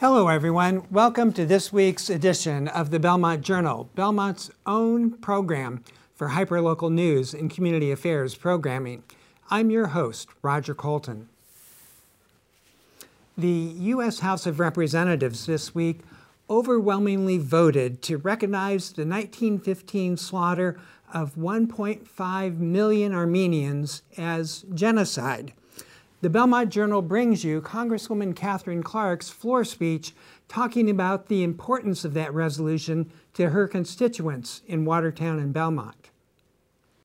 Hello, everyone. Welcome to this week's edition of the Belmont Journal, Belmont's own program for hyperlocal news and community affairs programming. I'm your host, Roger Colton. The U.S. House of Representatives this week overwhelmingly voted to recognize the 1915 slaughter of 1.5 million Armenians as genocide. The Belmont Journal brings you Congresswoman Katherine Clark's floor speech talking about the importance of that resolution to her constituents in Watertown and Belmont.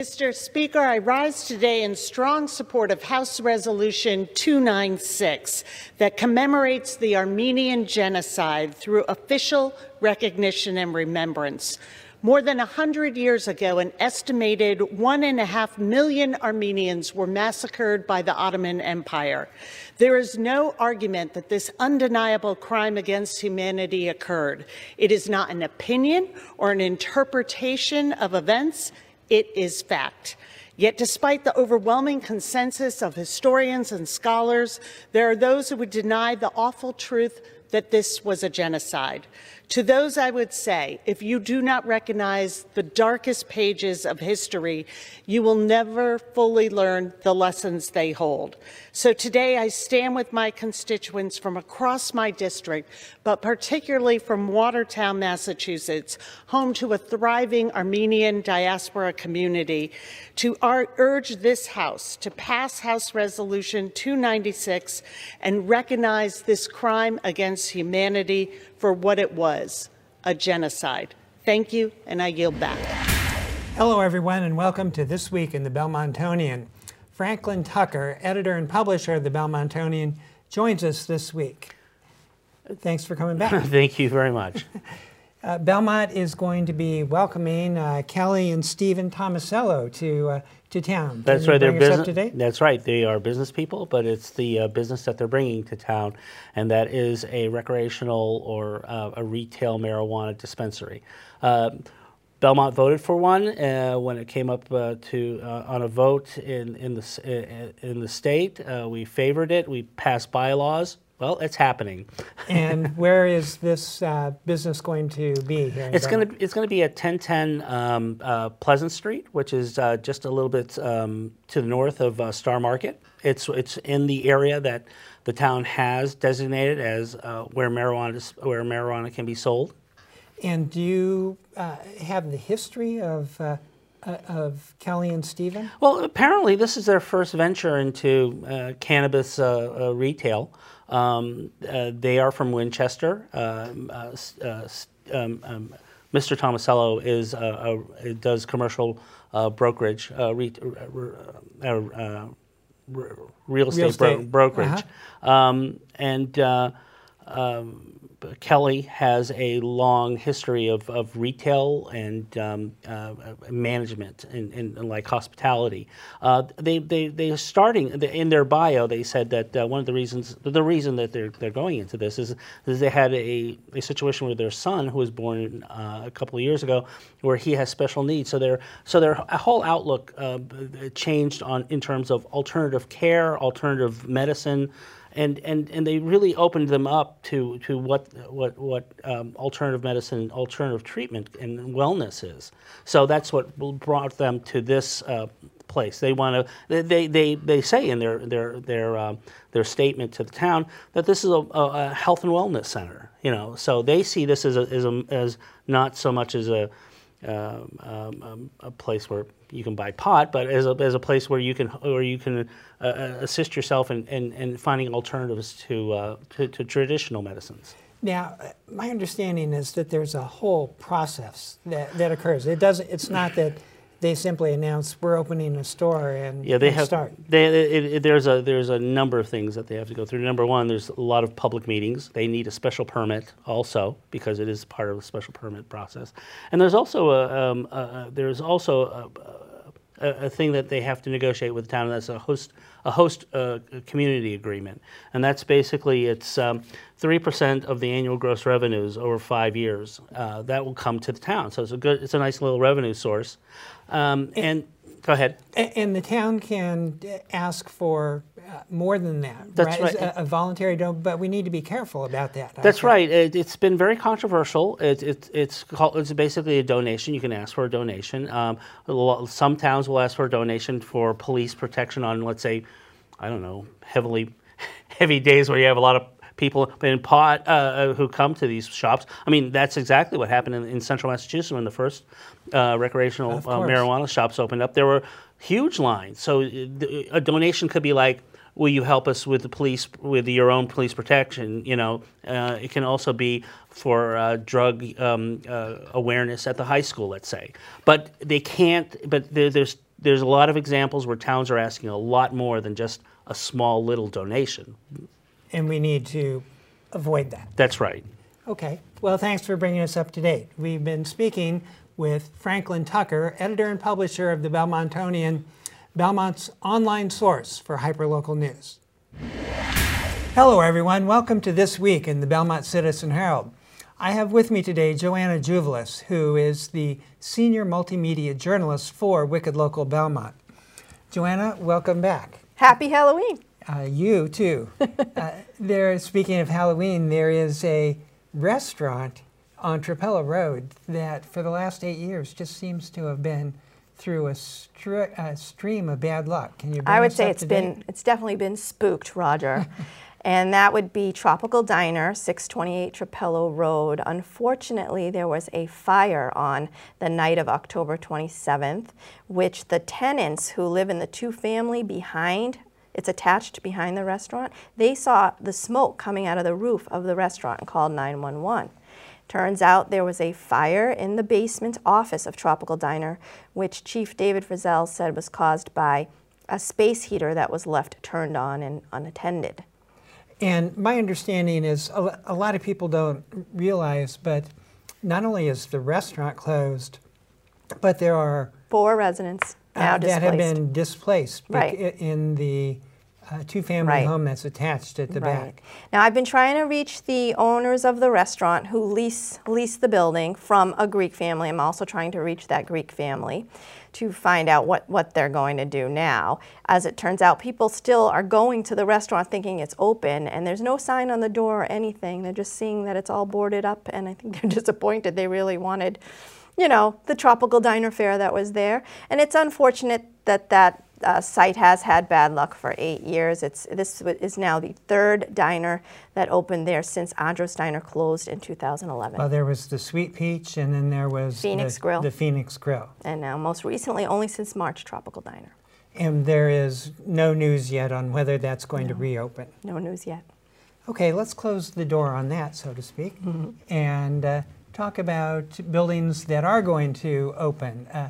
Mr. Speaker, I rise today in strong support of House Resolution 296 that commemorates the Armenian genocide through official recognition and remembrance. More than 100 years ago, an estimated one and a half million Armenians were massacred by the Ottoman Empire. There is no argument that this undeniable crime against humanity occurred. It is not an opinion or an interpretation of events, it is fact. Yet, despite the overwhelming consensus of historians and scholars, there are those who would deny the awful truth that this was a genocide. To those, I would say, if you do not recognize the darkest pages of history, you will never fully learn the lessons they hold. So today, I stand with my constituents from across my district, but particularly from Watertown, Massachusetts, home to a thriving Armenian diaspora community, to urge this House to pass House Resolution 296 and recognize this crime against humanity for what it was a genocide. Thank you, and I yield back. Hello, everyone, and welcome to This Week in the Belmontonian. Franklin Tucker, editor and publisher of the Belmontonian, joins us this week. Thanks for coming back. Thank you very much. uh, Belmont is going to be welcoming uh, Kelly and Stephen Tomasello to uh, to town. That's right. They're business. That's right. They are business people, but it's the uh, business that they're bringing to town, and that is a recreational or uh, a retail marijuana dispensary. Uh, Belmont voted for one uh, when it came up uh, to uh, on a vote in in the in the state. we favored it. We passed bylaws well, it's happening. and where is this uh, business going to be here? it's going to it's going to be at 1010 um, uh, Pleasant Street, which is uh, just a little bit um, to the north of uh, Star Market. It's it's in the area that the town has designated as uh, where marijuana is, where marijuana can be sold. And do you uh, have the history of? of Kelly and Stephen? Well, apparently this is their first venture into cannabis retail. Um, uh, they are from Winchester. Um, uh, uh, um, um, Mr. Tomasello is uh, does commercial brokerage, re, real estate, real estate. Bro brokerage, -huh. Um, and um, Kelly has a long history of, of retail and um, uh, management and, and, and, like hospitality. Uh, they, they, they are starting, in their bio, they said that uh, one of the reasons, the reason that they're, they're going into this is, is they had a, a situation with their son who was born uh, a couple of years ago where he has special needs. So their, so their whole outlook uh, changed on, in terms of alternative care, alternative medicine, and, and, and they really opened them up to, to what, what, what um, alternative medicine, alternative treatment, and wellness is. So that's what brought them to this uh, place. They want to. They, they, they say in their their their uh, their statement to the town that this is a, a, health and wellness center. You know, so they see this as a, as, a, as not so much as a um, um, um, a place where you can buy pot, but as a, as a place where you can where you can uh, uh, assist yourself in, in, in, finding alternatives to, uh, to, to traditional medicines. Now, my understanding is that there's a whole process that, that occurs. It doesn't. It's not that they simply announce we're opening a store and yeah they have start. They, it, it, there's a there's a number of things that they have to go through. Number one, there's a lot of public meetings. They need a special permit also because it is part of the special permit process. And there's also a, um, a there's also a, a, thing that they have to negotiate with the town. That's a host a host uh, community agreement, and that's basically it's um, three um, percent of the annual gross revenues over five years. Uh, that will come to the town, so it's a good, it's a nice little revenue source. Um, and, go ahead. And the town can ask for uh, more than that. That's right. right. A, a, voluntary donation, but we need to be careful about that. That's right. It, has been very controversial. It, it, it's called, it's basically a donation. You can ask for a donation. Um, some towns will ask for a donation for police protection on, let's say, I don't know, heavily heavy days where you have a lot of people in pot uh, uh, who come to these shops. I mean, that's exactly what happened in, in central Massachusetts when the first uh, recreational uh, marijuana shops opened up. There were huge lines. So uh, a donation could be like, will you help us with the police, with your own police protection? You know, uh, it can also be for uh, drug um, uh, awareness at the high school, let's say. But they can't. But there, there's there's a lot of examples where towns are asking a lot more than just a small little donation. And we need to avoid that. That's right. Okay. Well, thanks for bringing us up to date. We've been speaking with Franklin Tucker, editor and publisher of the Belmontonian, Belmont's online source for hyperlocal news. Hello, everyone. Welcome to This Week in the Belmont Citizen Herald. I have with me today Joanna Juvelis, who is the senior multimedia journalist for Wicked Local Belmont. Joanna, welcome back. Happy Halloween. Uh, you too. uh, there, speaking of Halloween, there is a restaurant on Trapelo Road that, for the last eight years, just seems to have been through a, a stream of bad luck. Can you? I would say it's been it's definitely been spooked, Roger. and that would be Tropical Diner, 628 Trapelo Road. Unfortunately, there was a fire on the night of October 27th, which the tenants who live in the two family behind it's attached behind the restaurant. They saw the smoke coming out of the roof of the restaurant and called 911. Turns out there was a fire in the basement office of Tropical Diner, which Chief David Frizzell said was caused by a space heater that was left turned on and unattended. And my understanding is a, lot of people don't realize, but not only is the restaurant closed, but there are four residents now uh, that have been displaced right. in the uh, two-family right. home that's attached at the right. back. Now, I've been trying to reach the owners of the restaurant who lease lease the building from a Greek family. I'm also trying to reach that Greek family to find out what, what they're going to do now. As it turns out, people still are going to the restaurant thinking it's open, and there's no sign on the door or anything. They're just seeing that it's all boarded up, and I think they're disappointed. They really wanted you know, the tropical diner fare that was there. And it's unfortunate that that uh, site has had bad luck for eight years. It's, this is now the third diner that opened there since Andros Diner closed in 2011. Well, there was the Sweet Peach, and then there was Phoenix the, Grill. The Phoenix Grill. And now, most recently, only since March, Tropical Diner. And there is no news yet on whether that's going no. to reopen. No news yet. Okay, let's close the door on that, so to speak, mm -hmm. and uh, talk about buildings that are going to open. Uh,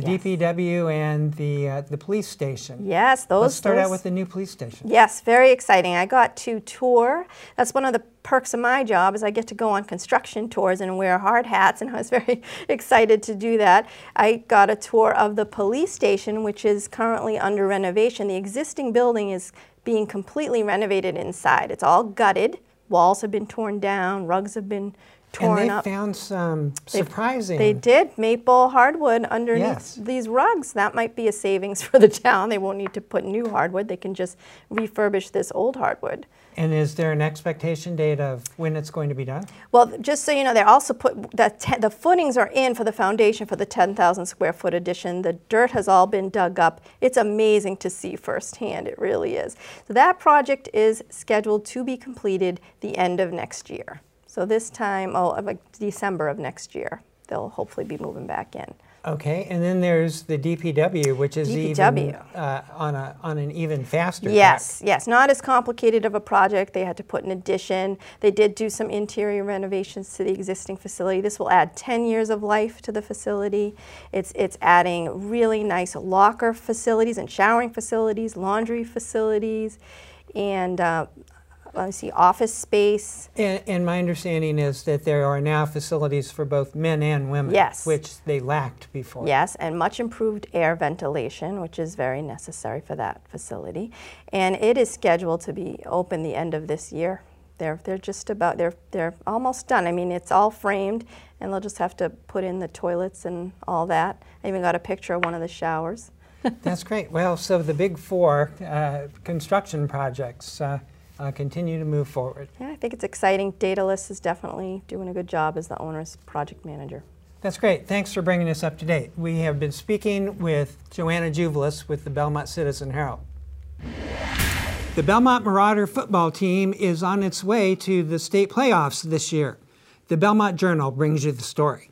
the yes. DPW and the uh, the police station. Yes, those. Let's start those, out with the new police station. Yes, very exciting. I got to tour. That's one of the perks of my job is I get to go on construction tours and wear hard hats, and I was very excited to do that. I got a tour of the police station, which is currently under renovation. The existing building is being completely renovated inside. It's all gutted. Walls have been torn down. Rugs have been torn and they up. found some surprising. They did maple hardwood underneath yes. these rugs. That might be a savings for the town. They won't need to put new hardwood. They can just refurbish this old hardwood. And is there an expectation date of when it's going to be done? Well, just so you know, they also put the, the footings are in for the foundation for the 10,000 square foot addition. The dirt has all been dug up. It's amazing to see firsthand. It really is. So that project is scheduled to be completed the end of next year. So this time, oh, like December of next year, they'll hopefully be moving back in. Okay, and then there's the DPW, which is DPW. even uh, on a on an even faster. Yes, track. yes, not as complicated of a project. They had to put an addition. They did do some interior renovations to the existing facility. This will add 10 years of life to the facility. It's it's adding really nice locker facilities and showering facilities, laundry facilities, and uh, let me see, office space. And, and, my understanding is that there are now facilities for both men and women. Yes. Which they lacked before. Yes, and much improved air ventilation, which is very necessary for that facility. And it is scheduled to be open the end of this year. They're, they're just about, they're, they're almost done. I mean, it's all framed, and they'll just have to put in the toilets and all that. I even got a picture of one of the showers. That's great. Well, so the big four uh, construction projects uh, uh, continue to move forward. Yeah, I think it's exciting. Daedalus is definitely doing a good job as the owner's project manager. That's great. Thanks for bringing us up to date. We have been speaking with Joanna Juvelis with the Belmont Citizen Herald. The Belmont Marauder football team is on its way to the state playoffs this year. The Belmont Journal brings you the story.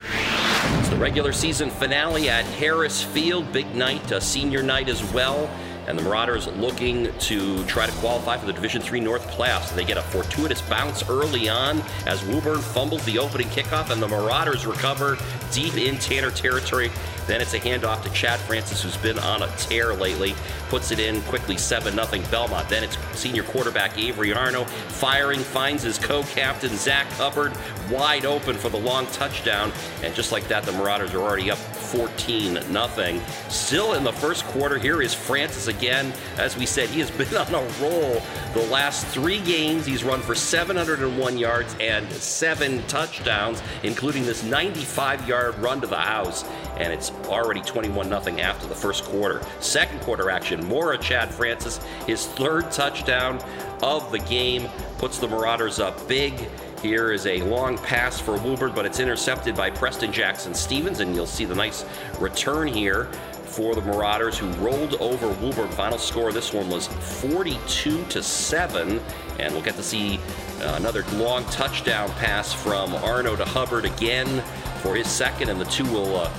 It's the regular season finale at Harris Field. Big night, a senior night as well and the Marauders looking to try to qualify for the Division Three North playoffs. They get a fortuitous bounce early on as Woburn fumbles the opening kickoff, and the Marauders recover deep in Tanner territory. Then it's a handoff to Chad Francis, who's been on a tear lately. Puts it in quickly, 7 0 Belmont. Then it's senior quarterback Avery Arno firing, finds his co captain Zach Hubbard wide open for the long touchdown. And just like that, the Marauders are already up 14 0. Still in the first quarter, here is Francis again. As we said, he has been on a roll the last three games. He's run for 701 yards and seven touchdowns, including this 95 yard run to the house. And it's already 21 0 after the first quarter. Second quarter action, Mora Chad Francis, his third touchdown of the game, puts the Marauders up big. Here is a long pass for Woburn, but it's intercepted by Preston Jackson Stevens, and you'll see the nice return here for the Marauders, who rolled over Woburn. Final score this one was 42 to 7, and we'll get to see another long touchdown pass from Arno to Hubbard again for his second, and the two will uh,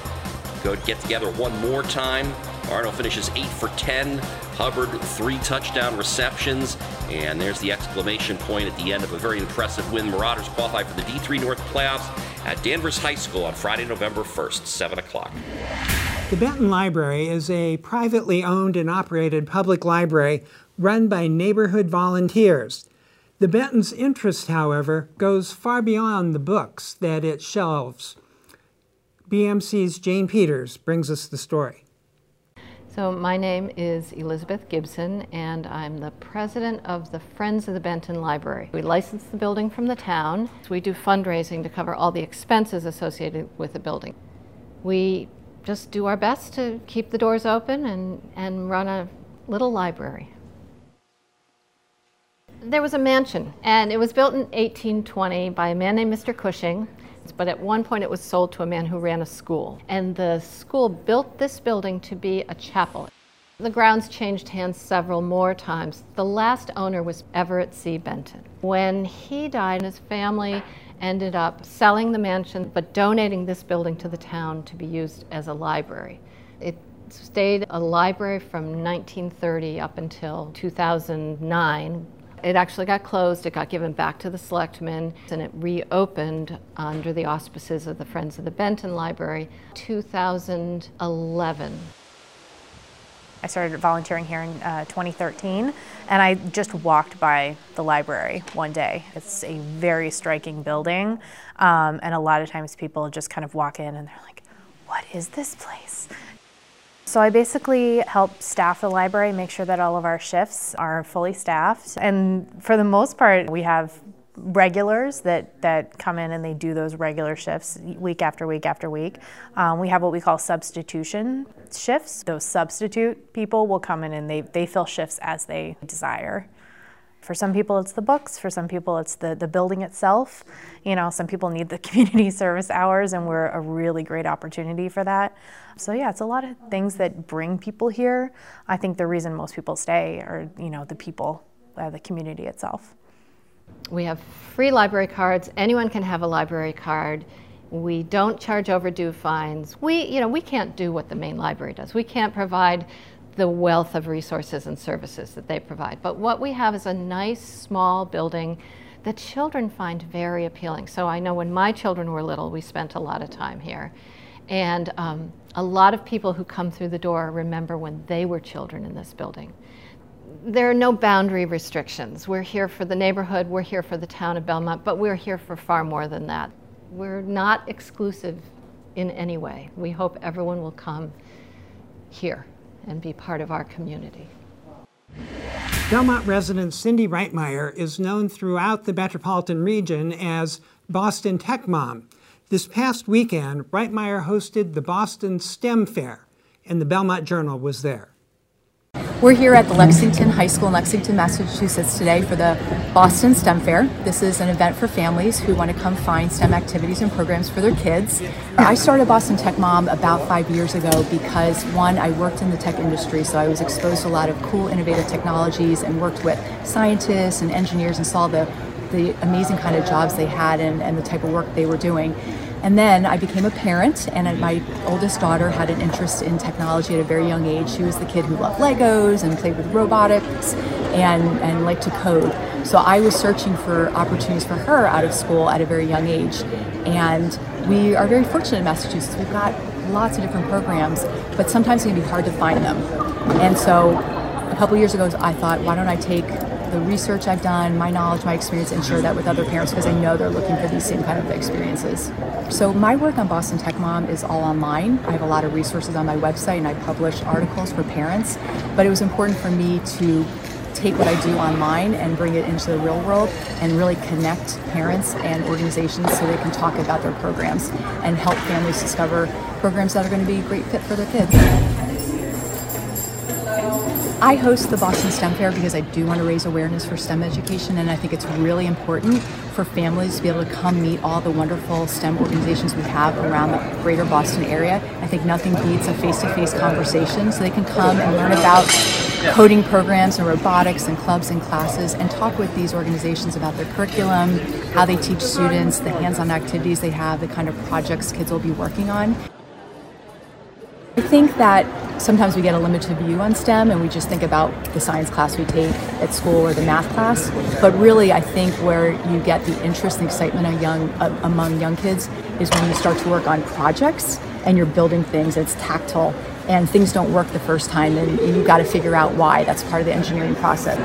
go get together one more time. Arno finishes 8 for 10. Hubbard, three touchdown receptions. And there's the exclamation point at the end of a very impressive win. Marauders qualify for the D3 North playoffs at Danvers High School on Friday, November 1st, 7 o'clock. The Benton Library is a privately owned and operated public library run by neighborhood volunteers. The Benton's interest, however, goes far beyond the books that it shelves. BMC's Jane Peters brings us the story. So my name is Elizabeth Gibson and I'm the president of the Friends of the Benton Library. We license the building from the town. We do fundraising to cover all the expenses associated with the building. We just do our best to keep the doors open and, and run a little library. There was a mansion and it was built in 1820 by a man named Mr. Cushing but at one point it was sold to a man who ran a school. And the school built this building to be a chapel. The grounds changed hands several more times. The last owner was Everett C. Benton. When he died, his family ended up selling the mansion but donating this building to the town to be used as a library. It stayed a library from 1930 up until 2009 it actually got closed, it got given back to the selectmen, and it reopened under the auspices of the Friends of the Benton Library 2011. I started volunteering here in uh, 2013, and I just walked by the library one day. It's a very striking building, um, and a lot of times people just kind of walk in and they're like, What is this place? So I basically help staff the library, make sure that all of our shifts are fully staffed. And for the most part, we have regulars that, that come in and they do those regular shifts week after week after week. Um, we have what we call substitution shifts. Those substitute people will come in and they, they fill shifts as they desire. For some people, it's the books. For some people, it's the, the building itself. You know, some people need the community service hours, and we're a really great opportunity for that. So yeah, it's a lot of things that bring people here. I think the reason most people stay are, you know, the people, uh, the community itself. We have free library cards. Anyone can have a library card. We don't charge overdue fines. We, you know, we can't do what the main library does. We can't provide the wealth of resources and services that they provide. But what we have is a nice small building that children find very appealing. So I know when my children were little, we spent a lot of time here. And um, a lot of people who come through the door remember when they were children in this building. There are no boundary restrictions. We're here for the neighborhood, we're here for the town of Belmont, but we're here for far more than that. We're not exclusive in any way. We hope everyone will come here and be part of our community. Belmont resident Cindy Reitmeyer is known throughout the metropolitan region as Boston Tech Mom. This past weekend, Reitmeyer hosted the Boston STEM Fair, and the Belmont Journal was there. We're here at the Lexington High School in Lexington, Massachusetts today for the Boston STEM Fair. This is an event for families who want to come find STEM activities and programs for their kids. I started Boston Tech Mom about five years ago because one, I worked in the tech industry, so I was exposed to a lot of cool, innovative technologies and worked with scientists and engineers and saw the, the amazing kind of jobs they had and, and the type of work they were doing. And then I became a parent, and my oldest daughter had an interest in technology at a very young age. She was the kid who loved Legos and played with robotics and, and liked to code. So I was searching for opportunities for her out of school at a very young age. And we are very fortunate in Massachusetts. We've got lots of different programs, but sometimes it can be hard to find them. And so a couple years ago, I thought, why don't I take the research I've done, my knowledge, my experience, and share that with other parents because I know they're looking for these same kind of experiences. So my work on Boston Tech Mom is all online. I have a lot of resources on my website and I publish articles for parents, but it was important for me to take what I do online and bring it into the real world and really connect parents and organizations so they can talk about their programs and help families discover programs that are going to be a great fit for their kids. I host the Boston STEM Fair because I do want to raise awareness for STEM education, and I think it's really important for families to be able to come meet all the wonderful STEM organizations we have around the greater Boston area. I think nothing beats a face to face conversation so they can come and learn about coding programs and robotics and clubs and classes and talk with these organizations about their curriculum, how they teach students, the hands on activities they have, the kind of projects kids will be working on. I think that sometimes we get a limited view on STEM and we just think about the science class we take at school or the math class. But really, I think where you get the interest and excitement young, uh, among young kids is when you start to work on projects and you're building things, it's tactile, and things don't work the first time, and you've got to figure out why. That's part of the engineering process.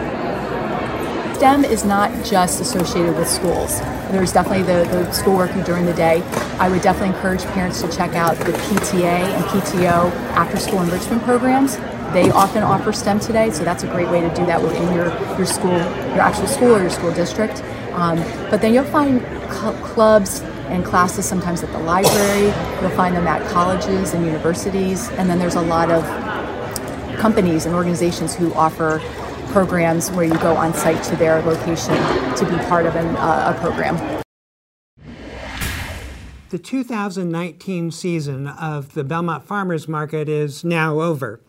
STEM is not just associated with schools. There's definitely the, the schoolwork during the day. I would definitely encourage parents to check out the PTA and PTO after school enrichment programs. They often offer STEM today, so that's a great way to do that within your, your school, your actual school or your school district. Um, but then you'll find cl- clubs and classes sometimes at the library. You'll find them at colleges and universities. And then there's a lot of companies and organizations who offer programs where you go on site to their location to be part of an, uh, a program. The 2019 season of the Belmont Farmers Market is now over.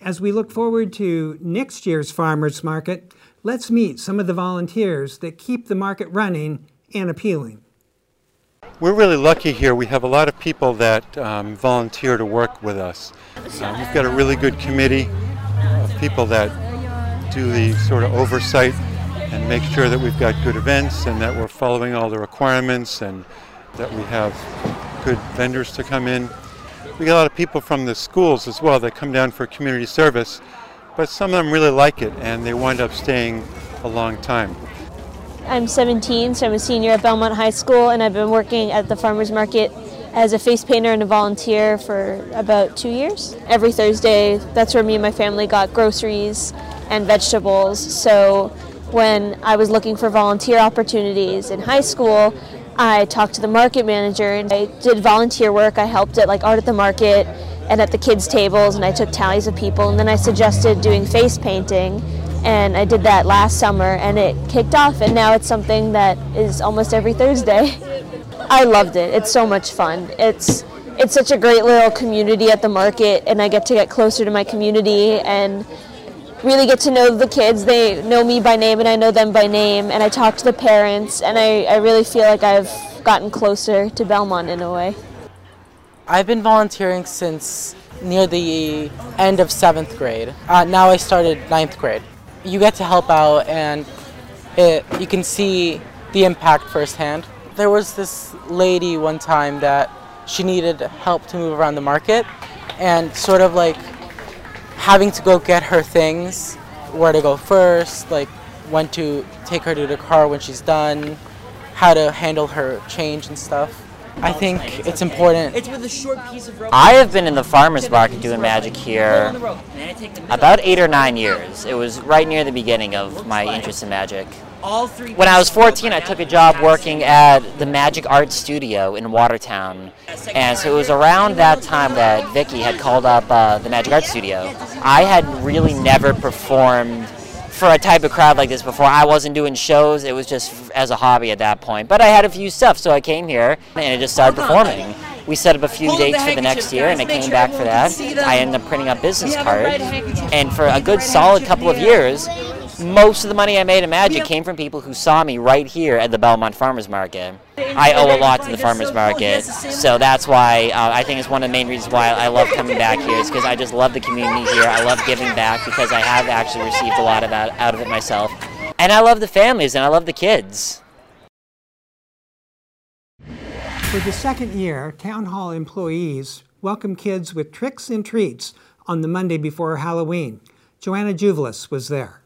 As we look forward to next year's Farmers Market, let's meet some of the volunteers that keep the market running and appealing. We're really lucky here. We have a lot of people that um, volunteer to work with us. Uh, we've got a really good committee of people that do the sort of oversight and make sure that we've got good events and that we're following all the requirements and that we have good vendors to come in. We get a lot of people from the schools as well that come down for community service, but some of them really like it and they wind up staying a long time. I'm 17, so I'm a senior at Belmont High School, and I've been working at the farmers market as a face painter and a volunteer for about two years. Every Thursday, that's where me and my family got groceries and vegetables. So when I was looking for volunteer opportunities in high school, I talked to the market manager and I did volunteer work. I helped at like art at the market and at the kids' tables and I took tallies of people and then I suggested doing face painting and I did that last summer and it kicked off and now it's something that is almost every Thursday. I loved it. It's so much fun. It's it's such a great little community at the market and I get to get closer to my community and really get to know the kids. They know me by name and I know them by name, and I talk to the parents, and I, I really feel like I've gotten closer to Belmont in a way. I've been volunteering since near the end of seventh grade. Uh, now I started ninth grade. You get to help out, and it, you can see the impact firsthand. There was this lady one time that she needed help to move around the market, and sort of like having to go get her things, where to go first, like when to take her to the car when she's done, how to handle her change and stuff. I think it's important. It's with a short piece of rope. I have been in the farmer's market doing magic here about eight or nine years. It was right near the beginning of my interest in magic. When I was 14, I took a job working at the Magic Art Studio in Watertown. And so it was around that time that Vicky had called up uh, the Magic Art Studio. I had really never performed for a type of crowd like this before. I wasn't doing shows, it was just as a hobby at that point. But I had a few stuff, so I came here and I just started performing. We set up a few dates for the next year, and I came back for that. I ended up printing up business cards, and for a good solid couple of years, most of the money I made in Magic came from people who saw me right here at the Belmont Farmers Market. I owe a lot to the farmers market, so that's why uh, I think it's one of the main reasons why I love coming back here. Is because I just love the community here. I love giving back because I have actually received a lot of that out of it myself, and I love the families and I love the kids. For the second year, town hall employees welcome kids with tricks and treats on the Monday before Halloween. Joanna Juvelis was there.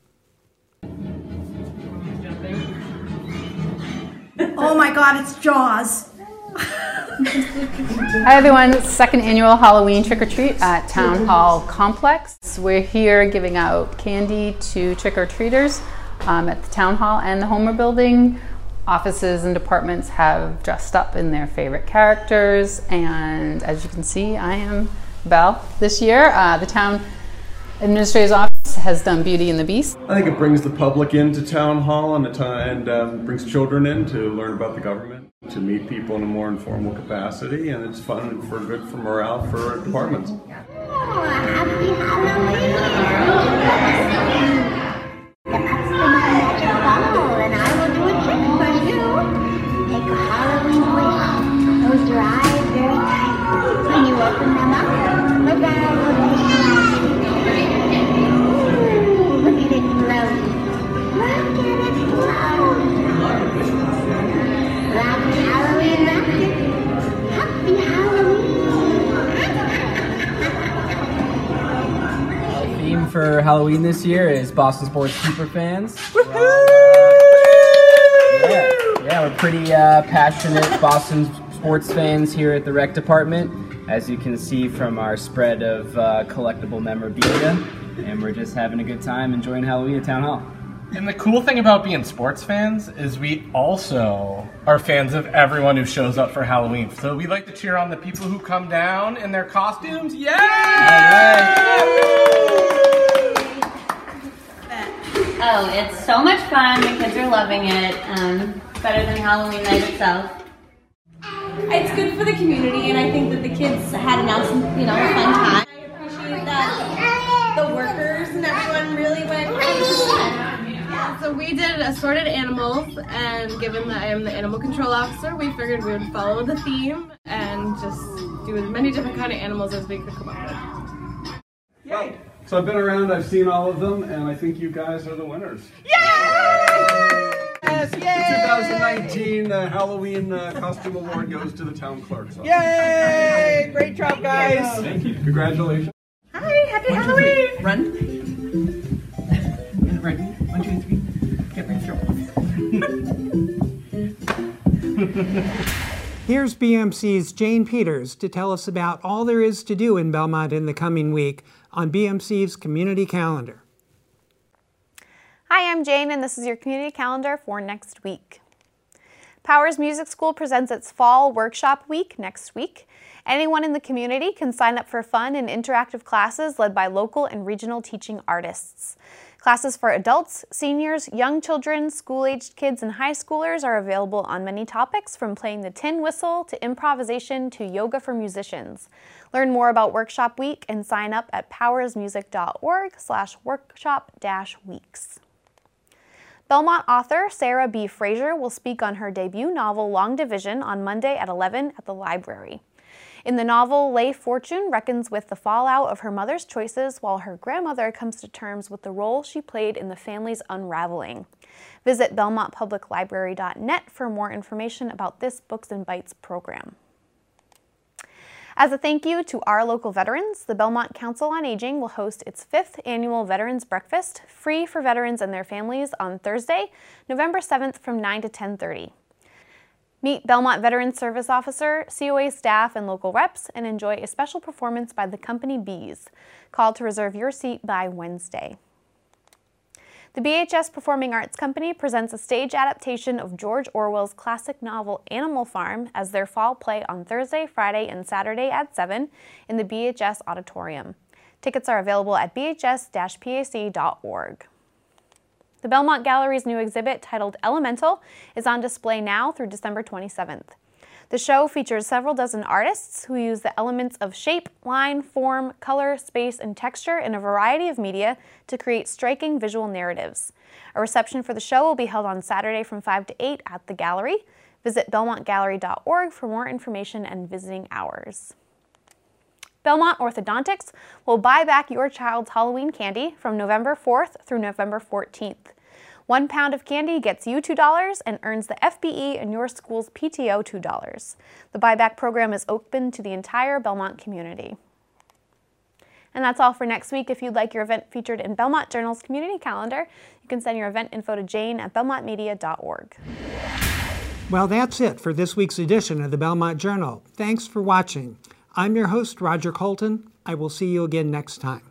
Oh my god, it's Jaws. Hi everyone, second annual Halloween trick or treat at Town Hall Complex. We're here giving out candy to trick or treaters um, at the Town Hall and the Homer Building. Offices and departments have dressed up in their favorite characters, and as you can see, I am Belle this year. Uh, the town administrator's office has done Beauty and the Beast. I think it brings the public into town hall and, and um, brings children in to learn about the government, to meet people in a more informal capacity, and it's fun and for good for morale for departments. Oh, happy Halloween! Halloween this year is Boston Sports Super fans. yeah, yeah, we're pretty uh, passionate Boston sports fans here at the rec department, as you can see from our spread of uh, collectible memorabilia. And we're just having a good time enjoying Halloween at Town Hall. And the cool thing about being sports fans is we also are fans of everyone who shows up for Halloween. So we like to cheer on the people who come down in their costumes. Yeah! Oh, it's so much fun. The kids are loving it. Um, better than Halloween night itself. It's good for the community, and I think that the kids had an awesome, you know, fun time. I appreciate that the workers and everyone really went 100%. Yeah, so we did assorted animals, and given that I am the animal control officer, we figured we would follow the theme and just do as many different kind of animals as we could come up with. Yay! So I've been around, I've seen all of them, and I think you guys are the winners. Yay! Yes, yay! 2019 uh, Halloween uh, Costume Award goes to the town clerk. So. Yay! Great job, guys. Thank you. Congratulations. Hi, happy One, Halloween. Two, Run. Ready? One, two, three. Get ready, throw. Here's BMC's Jane Peters to tell us about all there is to do in Belmont in the coming week on BMC's community calendar. Hi, I'm Jane, and this is your community calendar for next week. Powers Music School presents its Fall Workshop Week next week. Anyone in the community can sign up for fun and interactive classes led by local and regional teaching artists. Classes for adults, seniors, young children, school-aged kids, and high schoolers are available on many topics from playing the tin whistle to improvisation to yoga for musicians. Learn more about Workshop Week and sign up at powersmusic.org slash workshop-weeks. Belmont author Sarah B. Fraser will speak on her debut novel Long Division on Monday at 11 at the library. In the novel, Leigh Fortune reckons with the fallout of her mother's choices while her grandmother comes to terms with the role she played in the family's unraveling. Visit belmontpubliclibrary.net for more information about this Books and Bites program. As a thank you to our local veterans, the Belmont Council on Aging will host its fifth annual Veterans Breakfast, free for veterans and their families on Thursday, November 7th from 9 to 10.30. Meet Belmont Veteran Service Officer, COA staff, and local reps, and enjoy a special performance by the company Bees. Call to reserve your seat by Wednesday. The BHS Performing Arts Company presents a stage adaptation of George Orwell's classic novel Animal Farm as their fall play on Thursday, Friday, and Saturday at 7 in the BHS Auditorium. Tickets are available at bhs-pac.org. The Belmont Gallery's new exhibit, titled Elemental, is on display now through December 27th. The show features several dozen artists who use the elements of shape, line, form, color, space, and texture in a variety of media to create striking visual narratives. A reception for the show will be held on Saturday from 5 to 8 at the gallery. Visit belmontgallery.org for more information and visiting hours. Belmont Orthodontics will buy back your child's Halloween candy from November 4th through November 14th. One pound of candy gets you $2 and earns the FBE and your school's PTO $2. The buyback program is open to the entire Belmont community. And that's all for next week. If you'd like your event featured in Belmont Journal's community calendar, you can send your event info to jane at belmontmedia.org. Well, that's it for this week's edition of the Belmont Journal. Thanks for watching. I'm your host, Roger Colton. I will see you again next time.